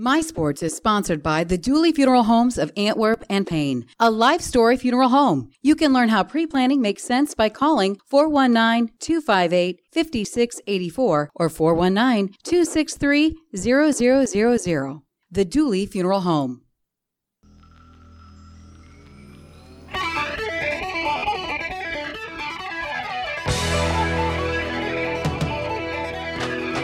My Sports is sponsored by the Dooley Funeral Homes of Antwerp and Payne, a life story funeral home. You can learn how pre planning makes sense by calling 419 258 5684 or 419 263 0000. The Dooley Funeral Home.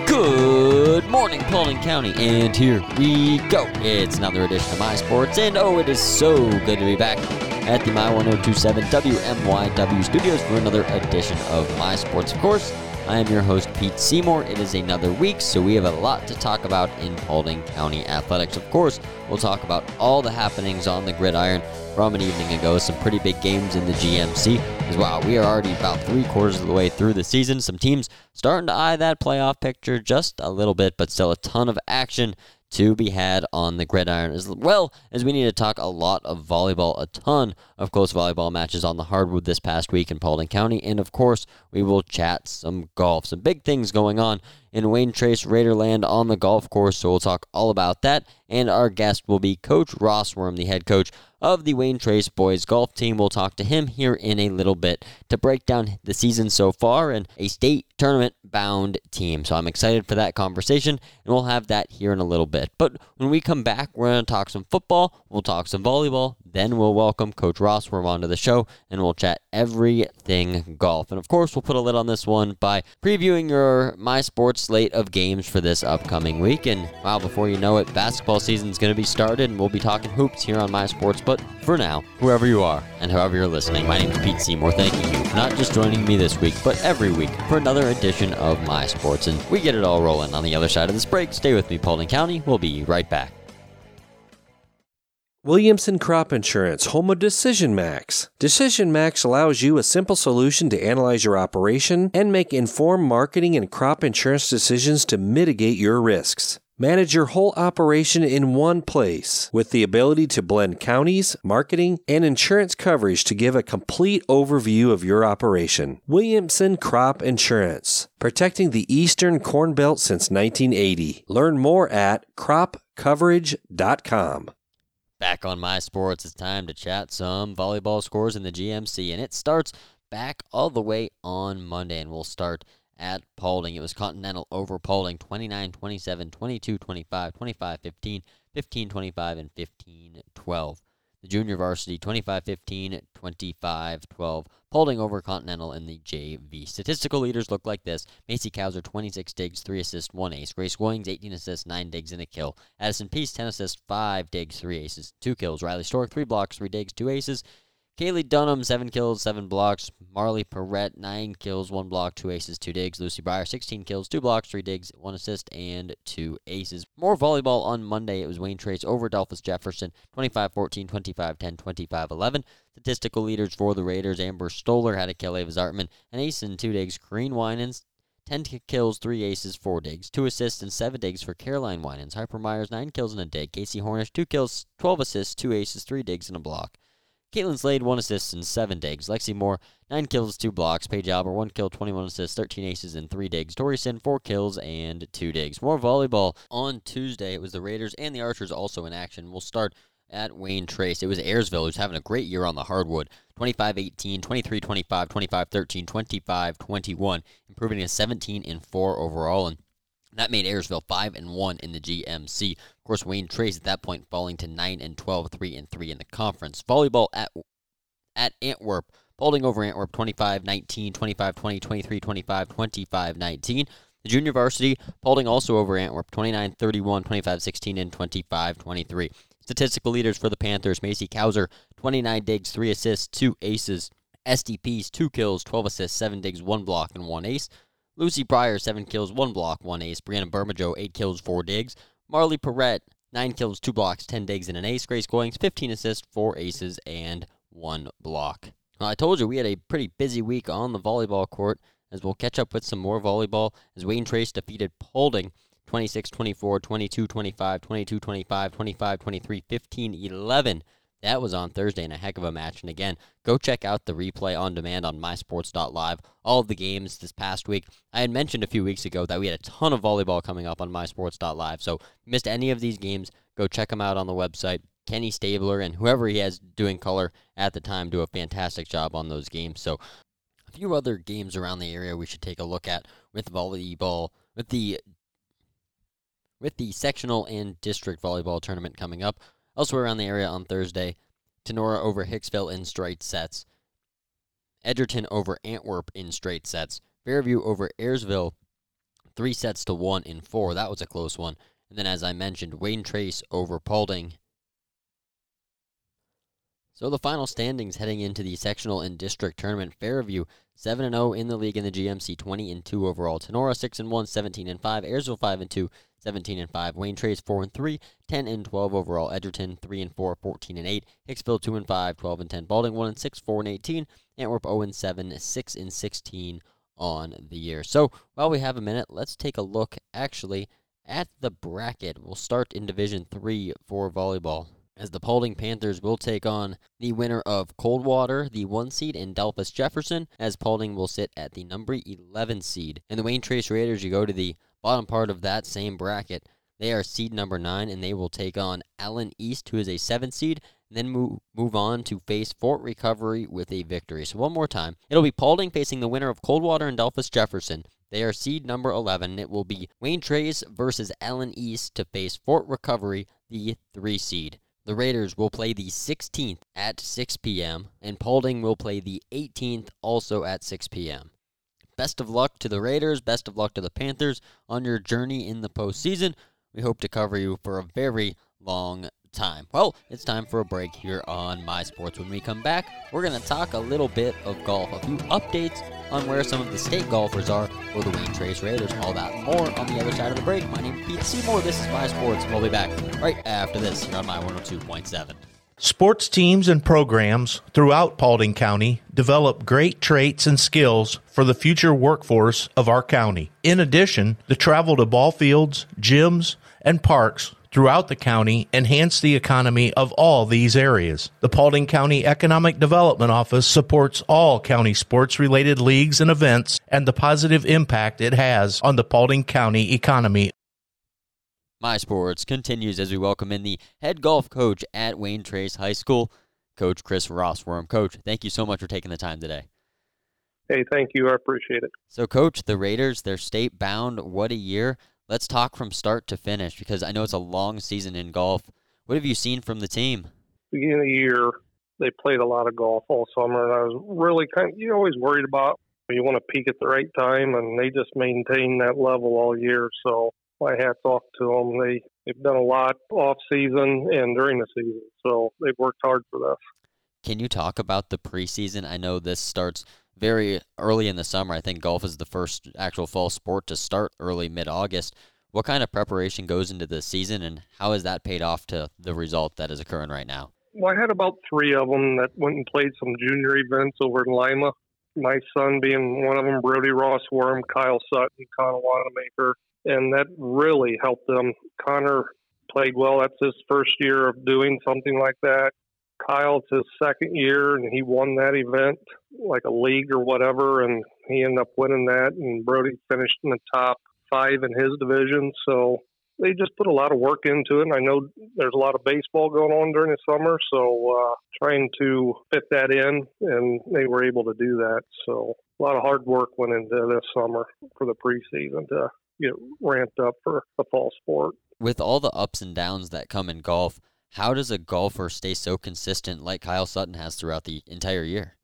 Good morning, Paulding County, and here we go. It's another edition of My Sports, and oh, it is so good to be back at the My 1027 WMYW studios for another edition of My Sports. Of course, I am your host, Pete Seymour. It is another week, so we have a lot to talk about in Paulding County athletics. Of course, we'll talk about all the happenings on the gridiron from an evening ago. Some pretty big games in the GMC as well. We are already about three quarters of the way through the season. Some teams starting to eye that playoff picture just a little bit, but still a ton of action to be had on the gridiron, as well as we need to talk a lot of volleyball, a ton of close volleyball matches on the hardwood this past week in Paulding County, and of course, we will chat some golf. Some big things going on in Wayne Trace Raiderland on the golf course, so we'll talk all about that. And our guest will be Coach Rosswurm, the head coach of the Wayne Trace boys golf team. We'll talk to him here in a little bit to break down the season so far and a state tournament bound team. So I'm excited for that conversation, and we'll have that here in a little bit. But when we come back, we're going to talk some football, we'll talk some volleyball, then we'll welcome Coach Rosswurm onto the show, and we'll chat everything golf. And of course, we'll put a lid on this one by previewing your My Sports slate of games for this upcoming week. And wow, before you know it, basketball season's going to be started, and we'll be talking hoops here on My Sports. But for now, whoever you are and however you're listening, my name is Pete Seymour. Thanking you for not just joining me this week, but every week for another edition of My Sports. And we get it all rolling on the other side of this break. Stay with me, Paulding County. We'll be right back. Williamson Crop Insurance, home of Decision Max. Decision Max allows you a simple solution to analyze your operation and make informed marketing and crop insurance decisions to mitigate your risks. Manage your whole operation in one place with the ability to blend counties, marketing, and insurance coverage to give a complete overview of your operation. Williamson Crop Insurance, protecting the Eastern Corn Belt since 1980. Learn more at cropcoverage.com. Back on My Sports, it's time to chat some volleyball scores in the GMC, and it starts back all the way on Monday, and we'll start at Paulding. It was Continental over Paulding 29 27, 22 25, 25 15, 15 25, and 15 12. The junior varsity 25 15, 25 12. Paulding over Continental in the JV. Statistical leaders look like this Macy Cowser 26 digs, 3 assists, 1 ace. Grace Goings 18 assists, 9 digs, and a kill. Addison Peace 10 assists, 5 digs, 3 aces, 2 kills. Riley Stork 3 blocks, 3 digs, 2 aces. Kaylee Dunham, 7 kills, 7 blocks. Marley Perrette, 9 kills, 1 block, 2 aces, 2 digs. Lucy Breyer, 16 kills, 2 blocks, 3 digs, 1 assist, and 2 aces. More volleyball on Monday. It was Wayne Trace over Delphos Jefferson, 25 14, 25 10, 25 11. Statistical leaders for the Raiders Amber Stoller had a kill, Ava Zartman, an ace and 2 digs. Green Winans, 10 kills, 3 aces, 4 digs. 2 assists and 7 digs for Caroline Winans. Harper Myers, 9 kills and a dig. Casey Hornish, 2 kills, 12 assists, 2 aces, 3 digs, and a block. Caitlin Slade, 1 assist and 7 digs. Lexi Moore, 9 kills, 2 blocks. Paige Albert, 1 kill, 21 assists, 13 aces, and 3 digs. Tori Sin, 4 kills and 2 digs. More volleyball on Tuesday. It was the Raiders and the Archers also in action. We'll start at Wayne Trace. It was Ayersville who's having a great year on the hardwood. 25 18, 23 25, 25 13, 25 21, improving to 17 and 4 overall. And that made Ayersville 5 and 1 in the GMC. Of course, Wayne Trace at that point falling to 9 and 12, 3 and 3 in the conference. Volleyball at at Antwerp, Paulding over Antwerp 25 19, 25 20, 23 25, 25 19. The junior varsity Paulding also over Antwerp 29 31, 25 16, and 25 23. Statistical leaders for the Panthers Macy Cowser 29 digs, 3 assists, 2 aces. SDPs 2 kills, 12 assists, 7 digs, 1 block, and 1 ace. Lucy Breyer, 7 kills, 1 block, 1 ace. Brianna Bermajo, 8 kills, 4 digs. Marley Perrette, 9 kills, 2 blocks, 10 digs, and an ace. Grace Goings, 15 assists, 4 aces, and 1 block. Well, I told you we had a pretty busy week on the volleyball court as we'll catch up with some more volleyball as Wayne Trace defeated Paulding 26 24, 22 25, 22 25, 25 23, 15 11. That was on Thursday and a heck of a match. And again, go check out the replay on demand on mysports.live. All of the games this past week. I had mentioned a few weeks ago that we had a ton of volleyball coming up on mysports.live. So, missed any of these games, go check them out on the website. Kenny Stabler and whoever he has doing color at the time do a fantastic job on those games. So, a few other games around the area we should take a look at with volleyball, with the with the sectional and district volleyball tournament coming up. Elsewhere around the area on Thursday, Tinora over Hicksville in straight sets. Edgerton over Antwerp in straight sets. Fairview over Ayersville, three sets to one in four. That was a close one. And then, as I mentioned, Wayne Trace over Paulding. So the final standings heading into the sectional and district tournament: Fairview 7 and 0 in the league in the GMC, 20 and 2 overall. Tinora 6 and 1, 17 and 5. Ayersville 5 and 2, 17 and 5. Wayne Trace 4 and 3, 10 and 12 overall. Edgerton 3 and 4, 14 and 8. Hicksville 2 and 5, 12 and 10. Paulding 1 and 6, 4 and 18. Antwerp 0 and 7, 6 and 16 on the year. So while we have a minute, let's take a look actually at the bracket. We'll start in Division 3 for volleyball as the Paulding Panthers will take on the winner of Coldwater, the one seed, and Delphos Jefferson, as Paulding will sit at the number 11 seed. And the Wayne Trace Raiders, you go to the bottom part of that same bracket. They are seed number 9, and they will take on Allen East, who is a 7 seed, and then move, move on to face Fort Recovery with a victory. So, one more time. It'll be Paulding facing the winner of Coldwater and Delphos Jefferson. They are seed number 11. It will be Wayne Trace versus Allen East to face Fort Recovery, the 3 seed. The Raiders will play the 16th at 6 p.m., and Paulding will play the 18th also at 6 p.m. Best of luck to the Raiders. Best of luck to the Panthers on your journey in the postseason. We hope to cover you for a very long time. Well, it's time for a break here on My Sports. When we come back, we're going to talk a little bit of golf, a few updates on where some of the state golfers are for the Wayne Trace Raiders. All that more on the other side of the break. My name is Pete Seymour. This is My Sports. We'll be back right after this here on My 102.7. Sports teams and programs throughout Paulding County develop great traits and skills for the future workforce of our county. In addition, the travel to ball fields, gyms, and parks throughout the county enhance the economy of all these areas. The Paulding County Economic Development Office supports all county sports related leagues and events and the positive impact it has on the Paulding County economy. My Sports continues as we welcome in the head golf coach at Wayne Trace High School, Coach Chris Rosswurm. Coach, thank you so much for taking the time today. Hey, thank you. I appreciate it. So, Coach, the Raiders, they're state bound. What a year. Let's talk from start to finish because I know it's a long season in golf. What have you seen from the team? Beginning of the year, they played a lot of golf all summer, and I was really kind of, you're always worried about you want to peak at the right time, and they just maintained that level all year. So my hats off to them. They they've done a lot off season and during the season, so they've worked hard for this. Can you talk about the preseason? I know this starts very early in the summer. I think golf is the first actual fall sport to start early mid August. What kind of preparation goes into the season, and how has that paid off to the result that is occurring right now? Well, I had about three of them that went and played some junior events over in Lima. My son being one of them, Brody Rosswurm, Kyle Sutton, Connor Wanamaker, and that really helped them. Connor played well. That's his first year of doing something like that. Kyle, it's his second year, and he won that event, like a league or whatever, and he ended up winning that. And Brody finished in the top five in his division. So they just put a lot of work into it. And I know there's a lot of baseball going on during the summer, so uh, trying to fit that in, and they were able to do that. So a lot of hard work went into this summer for the preseason to get ramped up for the fall sport. With all the ups and downs that come in golf, how does a golfer stay so consistent like Kyle Sutton has throughout the entire year?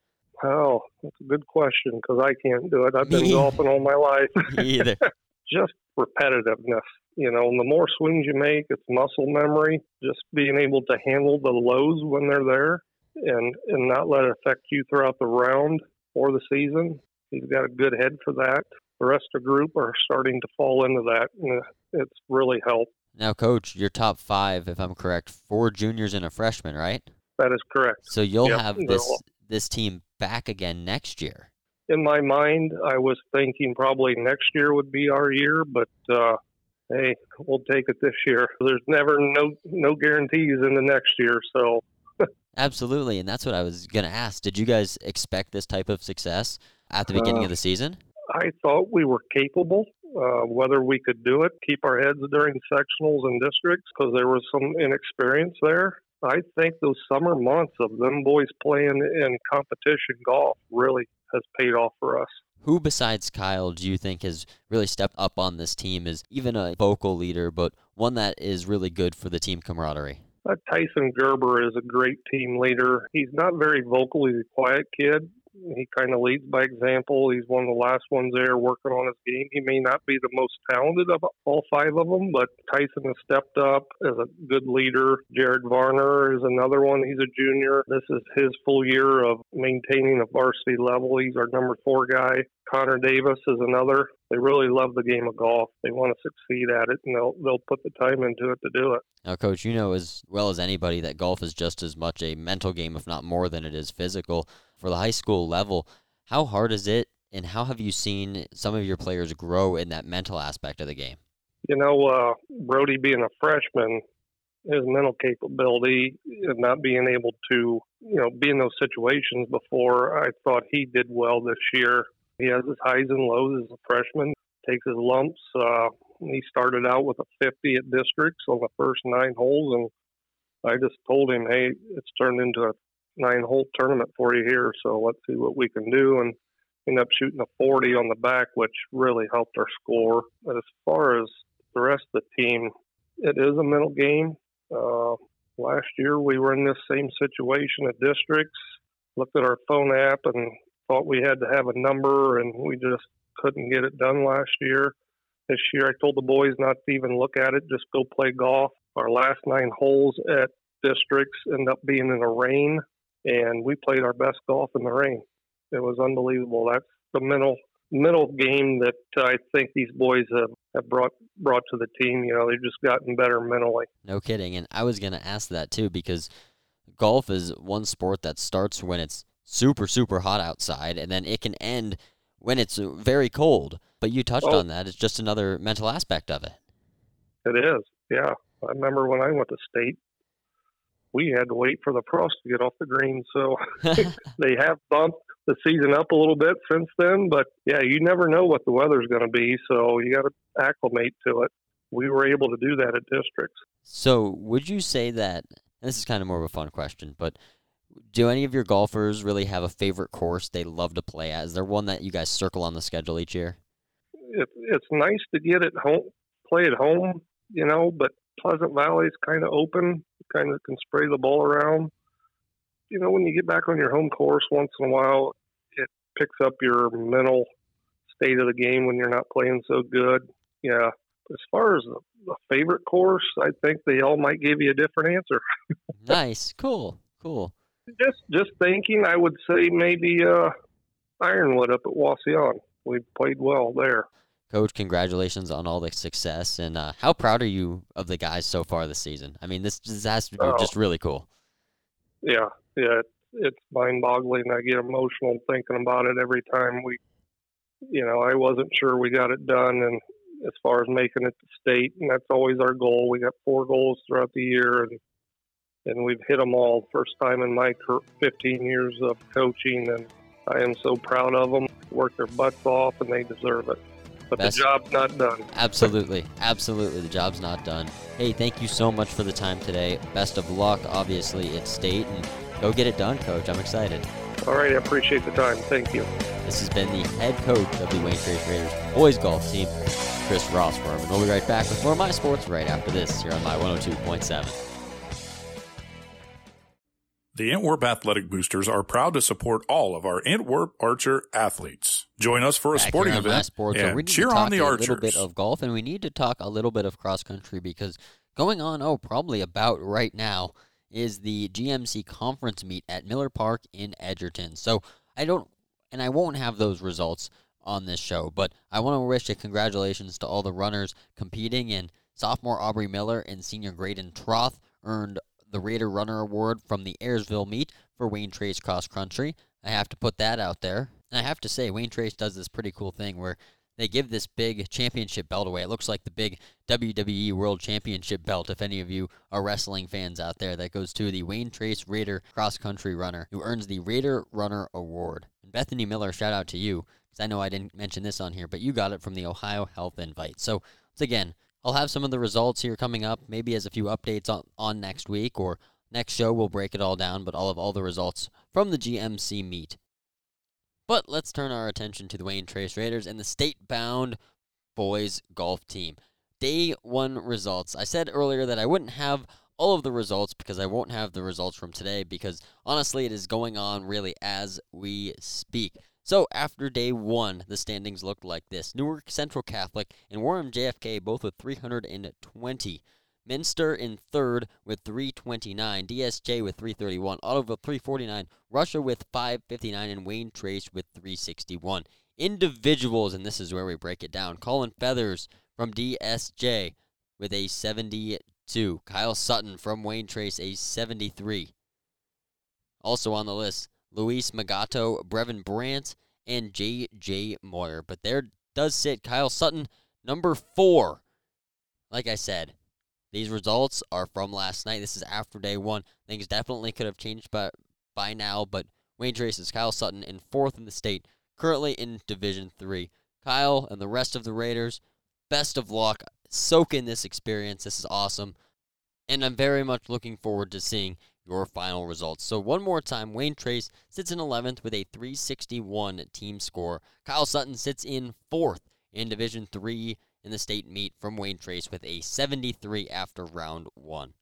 Oh, that's a good question because I can't do it. I've been golfing all my life. Either. Just repetitiveness. You know, and the more swings you make, it's muscle memory. Just being able to handle the lows when they're there, and and not let it affect you throughout the round or the season. He's got a good head for that. The rest of the group are starting to fall into that, and it's really helped. Now, coach, your top five, if I'm correct, four juniors and a freshman, right? That is correct. So you'll Yep, have this this team back again next year. In my mind, I was thinking probably next year would be our year, but uh, hey, we'll take it this year. There's never no no guarantees in the next year, so Absolutely, and that's what I was going to ask. Did you guys expect this type of success at the beginning Uh, of the season? I thought we were capable. Uh, whether we could do it, keep our heads during sectionals and districts, because there was some inexperience there. I think those summer months of them boys playing in competition golf really has paid off for us. Who besides Kyle do you think has really stepped up on this team as even a vocal leader, but one that is really good for the team camaraderie? Uh, Tyson Gerber is a great team leader. He's not very vocal. He's a quiet kid. He kind of leads by example. He's one of the last ones there working on his game. He may not be the most talented of all five of them, but Tyson has stepped up as a good leader. Jared Varner is another one. He's a junior. This is his full year of maintaining a varsity level. He's our number four guy. Connor Davis is another. They really love the game of golf. They want to succeed at it, and they'll they'll put the time into it to do it. Now, Coach, you know as well as anybody that golf is just as much a mental game, if not more, than it is physical. For the high school level, how hard is it, and how have you seen some of your players grow in that mental aspect of the game? You know, uh, Brody being a freshman, his mental capability and not being able to, you know, be in those situations before, I thought he did well this year. He has his highs and lows as a freshman, takes his lumps. Uh, he started out with a 50 at districts on the first nine holes, and I just told him, hey, it's turned into a nine hole tournament for you here, so let's see what we can do. And end up shooting a 40 on the back, which really helped our score. But as far as the rest of the team, it is a mental game. Uh, last year, we were in this same situation at districts. Looked at our phone app and thought we had to have a number, and we just couldn't get it done last year. This year, I told the boys not to even look at it, just go play golf. Our last nine holes at districts end up being in the rain, and we played our best golf in the rain. It was unbelievable. That's the mental mental game that I think these boys have, have brought brought to the team. You know, they've just gotten better mentally. No kidding. And I was going to ask that too because golf is one sport that starts when it's super, super hot outside, and then it can end when it's very cold. But you touched Oh. on that. It's just another mental aspect of it. It is, yeah. I remember when I went to state, we had to wait for the frost to get off the green. So they have bumped the season up a little bit since then. But yeah, you never know what the weather's going to be, so you got to acclimate to it. We were able to do that at districts. so, would you say that? This is kind of more of a fun question, but do any of your golfers really have a favorite course they love to play at? Is there one that you guys circle on the schedule each year? It, it's nice to get at home, play at home, you know. But Pleasant Valley is kind of open, kind of can spray the ball around. You know, when you get back on your home course once in a while, it picks up your mental state of the game when you're not playing so good. Yeah. As far as the, the favorite course, I think they all might give you a different answer. nice, cool, cool. Just just thinking, I would say maybe uh, Ironwood up at Wauseon. We played well there. Coach, congratulations on all the success, and uh, how proud are you of the guys so far this season? I mean, this just has to be Oh. just really cool. yeah, yeah, it's, it's mind-boggling. I get emotional thinking about it every time we, you know, I wasn't sure we got it done, and as far as making it to state, and that's always our goal. We got four goals throughout the year, and and we've hit them all. First time in my 15 years of coaching, and I am so proud of them. Work their butts off, and they deserve it. But Best- the job's not done. Absolutely, absolutely. The job's not done. Hey, thank you so much for the time today. Best of luck. Obviously, it's state, and go get it done, Coach. I'm excited. All right, I appreciate the time. Thank you. This has been the head coach of the Wayne Trace Raiders boys golf team, Chris Rosswurm, and we'll be right back with more of my sports right after this here on my 102.7. The Antwerp Athletic Boosters are proud to support all of our Antwerp Archer athletes. Join us for a Back sporting here on My event sports, so we need cheer to talk on the a Archers. little bit of golf, and we need to talk a little bit of cross country because going on, oh, probably about right now is the GMC conference meet at Miller Park in Edgerton. So I don't, and I won't have those results on this show, but I want to wish a congratulations to all the runners competing. And sophomore Aubrey Miller and senior Graydon Troth earned the Raider Runner Award from the Ayersville meet for Wayne Trace Cross Country. I have to put that out there. And I have to say, Wayne Trace does this pretty cool thing where they give this big championship belt away. It looks like the big WWE World Championship belt, if any of you are wrestling fans out there. That goes to the Wayne Trace Raider cross country runner who earns the Raider Runner Award. And Bethany Miller, shout out to you, because I know I didn't mention this on here, but you got it from the Ohio Health Invite. So, once again, I'll have some of the results here coming up, maybe as a few updates on, on next week, or next show we'll break it all down, but I'll have all the results from the GMC meet. But let's turn our attention to the Wayne Trace Raiders and the state bound boys golf team. Day one results. I said earlier that I wouldn't have all of the results because I won't have the results from today because honestly it is going on really as we speak. So after day one, the standings looked like this Newark Central Catholic and Warren JFK both with 320. Minster in third with 329, DSJ with 331, Ottoville 349, Russia with 559, and Wayne Trace with 361. Individuals, and this is where we break it down. Colin Feathers from DSJ with a 72. Kyle Sutton from Wayne Trace, a 73. Also on the list, Luis Magato, Brevin Brandt, and J.J. Moyer. But there does sit Kyle Sutton, number four. Like I said, these results are from last night. This is after day one. Things definitely could have changed by, by now, but Wayne Trace is Kyle Sutton in fourth in the state, currently in Division Three. Kyle and the rest of the Raiders, best of luck. Soak in this experience. This is awesome. And I'm very much looking forward to seeing your final results. So, one more time, Wayne Trace sits in 11th with a 361 team score. Kyle Sutton sits in fourth in Division 3 in the state meet from Wayne Trace with a 73 after round one.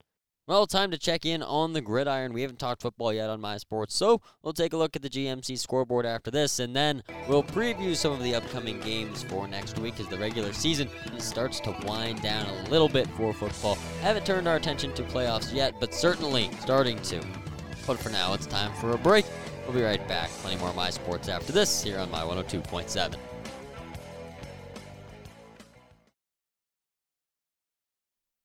Well, time to check in on the gridiron. We haven't talked football yet on My Sports, so we'll take a look at the GMC scoreboard after this, and then we'll preview some of the upcoming games for next week as the regular season starts to wind down a little bit for football. Haven't turned our attention to playoffs yet, but certainly starting to. But for now, it's time for a break. We'll be right back. Plenty more My Sports after this here on My 102.7.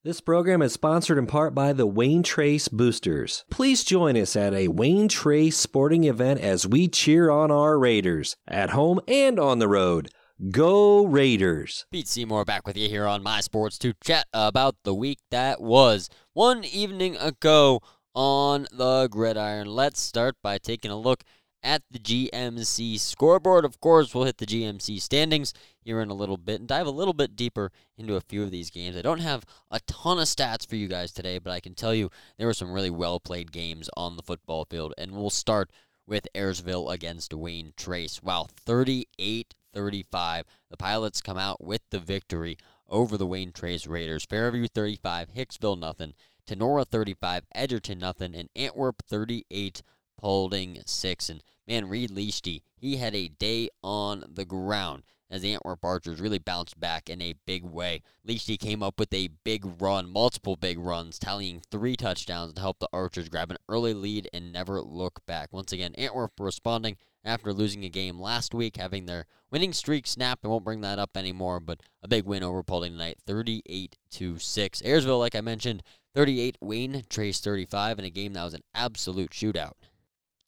This program is sponsored in part by the Wayne Trace Boosters. Please join us at a Wayne Trace sporting event as we cheer on our Raiders, at home and on the road. Go Raiders! Pete Seymour back with you here on My Sports to chat about the week that was. One evening ago on the gridiron. Let's start by taking a look at the GMC scoreboard. Of course, we'll hit the GMC standings here in a little bit and dive a little bit deeper into a few of these games. I don't have a ton of stats for you guys today, but I can tell you there were some really well played games on the football field. And we'll start with Ayersville against Wayne Trace. Wow, 38 35. The Pilots come out with the victory over the Wayne Trace Raiders. Fairview 35, Hicksville nothing. Tinora 35, Edgerton nothing, and Antwerp 38, Paulding 6. And man, Reed Leashty, he had a day on the ground as the Antwerp Archers really bounced back in a big way. Leashty came up with a big run, multiple big runs, tallying three touchdowns to help the Archers grab an early lead and never look back. Once again, Antwerp responding after losing a game last week, having their winning streak snap. I won't bring that up anymore, but a big win over Paulding tonight, 38 to 6. Ayersville, like I mentioned, 38, Wayne Trace 35 in a game that was an absolute shootout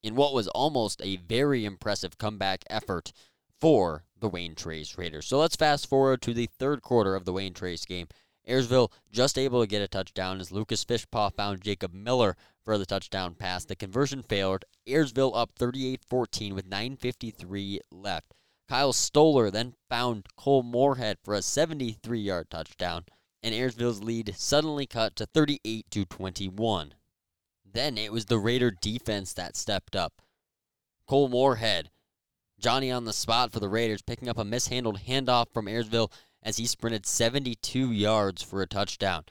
in what was almost a very impressive comeback effort for the Wayne Trace Raiders. So let's fast forward to the third quarter of the Wayne Trace game. Ayersville just able to get a touchdown as Lucas Fishpaw found Jacob Miller for the touchdown pass. The conversion failed. Ayersville up 38-14 with 9.53 left. Kyle Stoller then found Cole Moorhead for a 73-yard touchdown, and Ayersville's lead suddenly cut to 38 to 21. Then it was the Raider defense that stepped up. Cole Moorhead, Johnny on the spot for the Raiders, picking up a mishandled handoff from Ayersville as he sprinted 72 yards for a touchdown.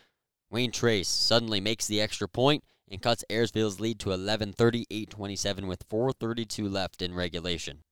Wayne Trace suddenly makes the extra point and cuts Ayersville's lead to 11 38 27 with 4.32 left in regulation.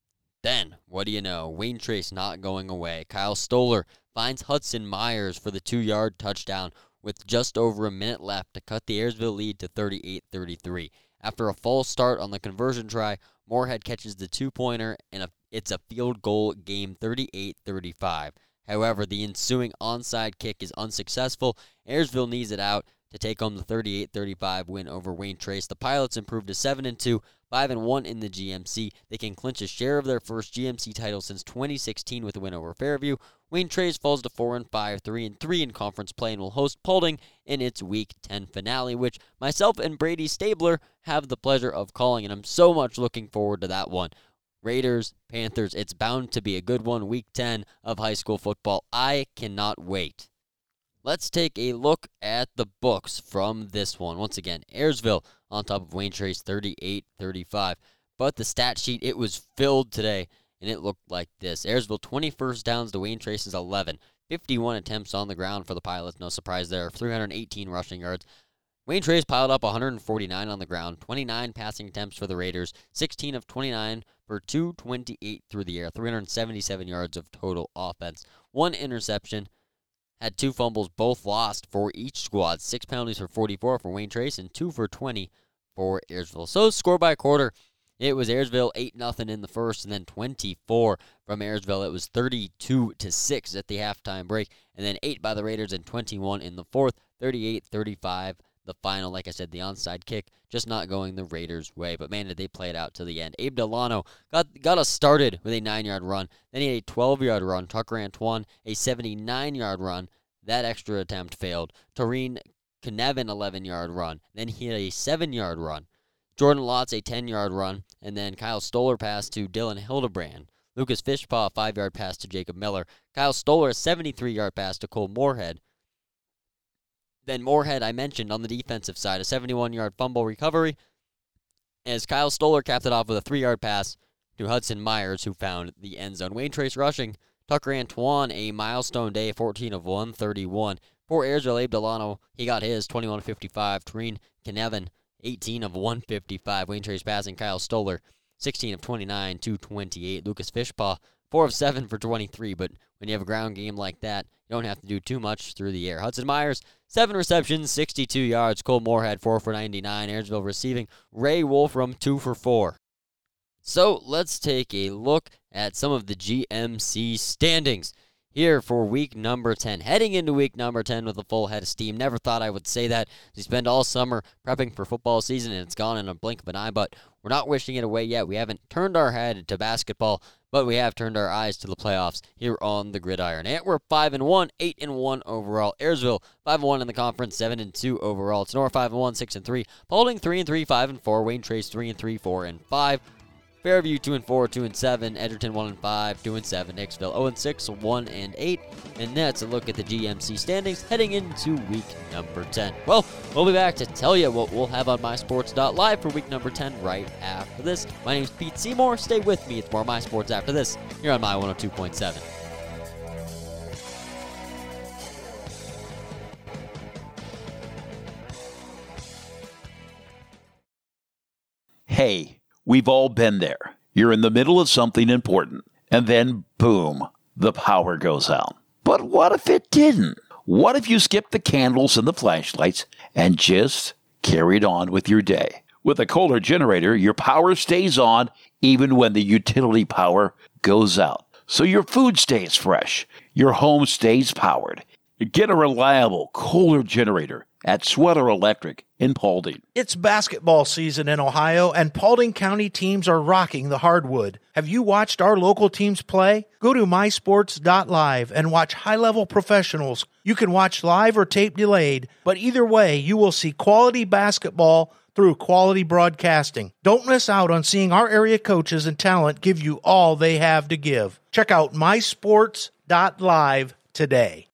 Then, what do you know? Wayne Trace not going away. Kyle Stoller finds Hudson Myers for the two yard touchdown with just over a minute left to cut the Ayersville lead to 38 33. After a false start on the conversion try, Moorhead catches the two pointer, and a, it's a field goal game 38 35. However, the ensuing onside kick is unsuccessful. Ayersville needs it out to take home the 38 35 win over Wayne Trace. The Pilots improved to 7 and 2. 5 and 1 in the GMC. They can clinch a share of their first GMC title since 2016 with a win over Fairview. Wayne Trace falls to 4 and 5, 3 and 3 in conference play and will host Paulding in its Week 10 finale, which myself and Brady Stabler have the pleasure of calling, and I'm so much looking forward to that one. Raiders, Panthers, it's bound to be a good one, Week 10 of high school football. I cannot wait. Let's take a look at the books from this one. Once again, Ayersville on top of Wayne Trace 38 35. But the stat sheet, it was filled today, and it looked like this Ayersville 21st downs to Wayne Trace's 11. 51 attempts on the ground for the Pilots, no surprise there. 318 rushing yards. Wayne Trace piled up 149 on the ground, 29 passing attempts for the Raiders, 16 of 29 for 228 through the air, 377 yards of total offense, one interception, had two fumbles, both lost for each squad. Six penalties for 44 for Wayne Trace and two for 20 for Ayersville. So score by a quarter. It was Ayersville 8 nothing in the first and then 24 from Ayersville. It was 32 to 6 at the halftime break and then 8 by the Raiders and 21 in the fourth. 38-35 the final. Like I said, the onside kick just not going the Raiders' way. But man, did they play it out to the end. Abe Delano got got us started with a nine yard run. Then he had a 12 yard run. Tucker Antoine a 79 yard run. That extra attempt failed. Toreen Knevin 11 yard run. Then he had a 7 yard run. Jordan Lotz a 10 yard run. And then Kyle Stoller pass to Dylan Hildebrand. Lucas Fishpaw, a 5 yard pass to Jacob Miller. Kyle Stoller, a 73 yard pass to Cole Moorhead. Then Moorhead, I mentioned on the defensive side, a 71 yard fumble recovery. As Kyle Stoller capped it off with a three yard pass to Hudson Myers, who found the end zone. Wayne Trace rushing. Tucker Antoine, a milestone day, 14 of 131. For Abe Delano, he got his 21 of 55. Tareen Knevin, 18 of 155. Wayne Trace passing. Kyle Stoller, 16 of 29, 228. Lucas Fishpaw, 4 of 7 for 23. But when you have a ground game like that, you don't have to do too much through the air. Hudson Myers, Seven receptions, 62 yards. Cole Moorhead, 4 for 99. Ayersville receiving. Ray Wolfram, 2 for 4. So let's take a look at some of the GMC standings here for week number 10. Heading into week number 10 with a full head of steam. Never thought I would say that. We spend all summer prepping for football season and it's gone in a blink of an eye, but we're not wishing it away yet. We haven't turned our head to basketball, but we have turned our eyes to the playoffs here on the gridiron. Antwerp 5 and 1, 8 and 1 overall. Ayersville 5 and 1 in the conference, 7 and 2 overall. Tinora 5 and 1, 6 and 3. Paulding 3 and 3, 5 and 4. Wayne Trace 3 and 3, 4 and 5. Fairview 2 and 4, 2 and 7, Edgerton 1 and 5, 2 and 7, Hicksville 0 and 6, 1 and 8. And that's a look at the GMC standings heading into week number 10. Well, we'll be back to tell you what we'll have on mysports.live for week number 10 right after this. My name is Pete Seymour. Stay with me. It's more My Sports after this here on My 102.7. Hey, we've all been there. You're in the middle of something important, and then boom, the power goes out. But what if it didn't? What if you skipped the candles and the flashlights and just carried on with your day? With a Kohler generator, your power stays on even when the utility power goes out. So your food stays fresh, your home stays powered. Get a reliable Kohler generator at Schweller Electric in Paulding. It's basketball season in Ohio, and Paulding County teams are rocking the hardwood. Have you watched our local teams play? Go to mysports.live and watch high level professionals. You can watch live or tape delayed, but either way, you will see quality basketball through quality broadcasting. Don't miss out on seeing our area coaches and talent give you all they have to give. Check out mysports.live today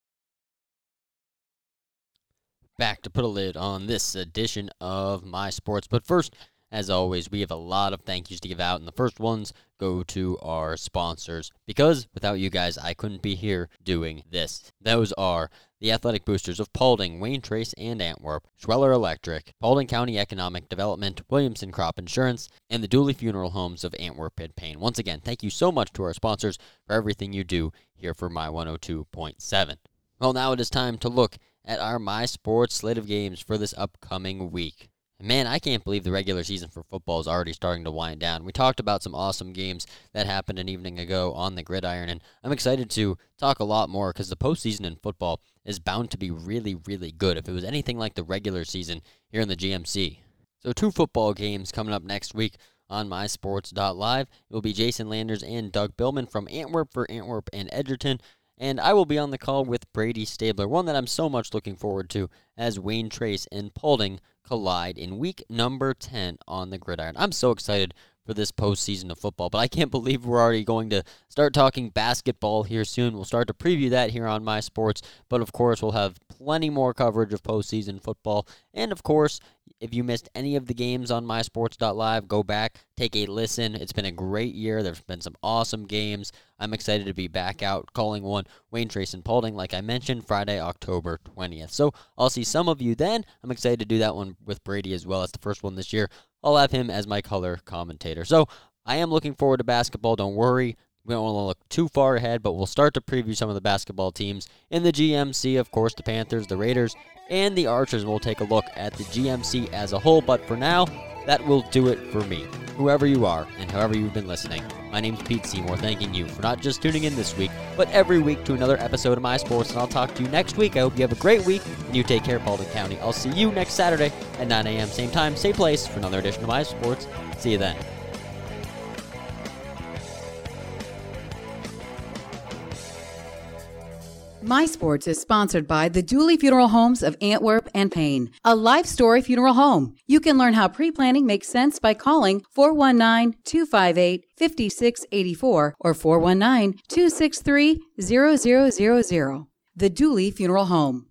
back to put a lid on this edition of My Sports. But first, as always, we have a lot of thank yous to give out, and the first ones go to our sponsors because without you guys, I couldn't be here doing this. Those are the Athletic Boosters of Paulding, Wayne Trace, and Antwerp, Schweller Electric, Paulding County Economic Development, Williamson Crop Insurance, and the Dooley Funeral Homes of Antwerp and Payne. Once again, thank you so much to our sponsors for everything you do here for My 102.7. Well, now it is time to look at our My Sports slate of games for this upcoming week. Man, I can't believe the regular season for football is already starting to wind down. We talked about some awesome games that happened an evening ago on the gridiron, and I'm excited to talk a lot more because the postseason in football is bound to be really, really good if it was anything like the regular season here in the GMC. So, two football games coming up next week on mysports.live. It will be Jason Landers and Doug Billman from Antwerp for Antwerp and Edgerton. And I will be on the call with Brady Stabler, one that I'm so much looking forward to as Wayne Trace and Paulding collide in week number 10 on the gridiron. I'm so excited for this postseason of football. But I can't believe we're already going to start talking basketball here soon. We'll start to preview that here on My Sports. But of course, we'll have plenty more coverage of postseason football. And of course, if you missed any of the games on mysports.live, go back, take a listen. It's been a great year. There's been some awesome games. I'm excited to be back out calling one Wayne Trace and Paulding, like I mentioned, Friday, October 20th. So I'll see some of you then. I'm excited to do that one with Brady as well. It's the first one this year. I'll have him as my color commentator. So I am looking forward to basketball. Don't worry. We don't want to look too far ahead, but we'll start to preview some of the basketball teams in the GMC. Of course, the Panthers, the Raiders, and the Archers. We'll take a look at the GMC as a whole. But for now, that will do it for me. Whoever you are and however you've been listening, my name's Pete Seymour, thanking you for not just tuning in this week, but every week to another episode of My Sports. And I'll talk to you next week. I hope you have a great week and you take care, Paulding County. I'll see you next Saturday at 9 a.m. Same time, same place for another edition of My Sports. See you then. My Sports is sponsored by the Dooley Funeral Homes of Antwerp and Payne, a life story funeral home. You can learn how pre planning makes sense by calling 419 258 5684 or 419 263 0000. The Dooley Funeral Home.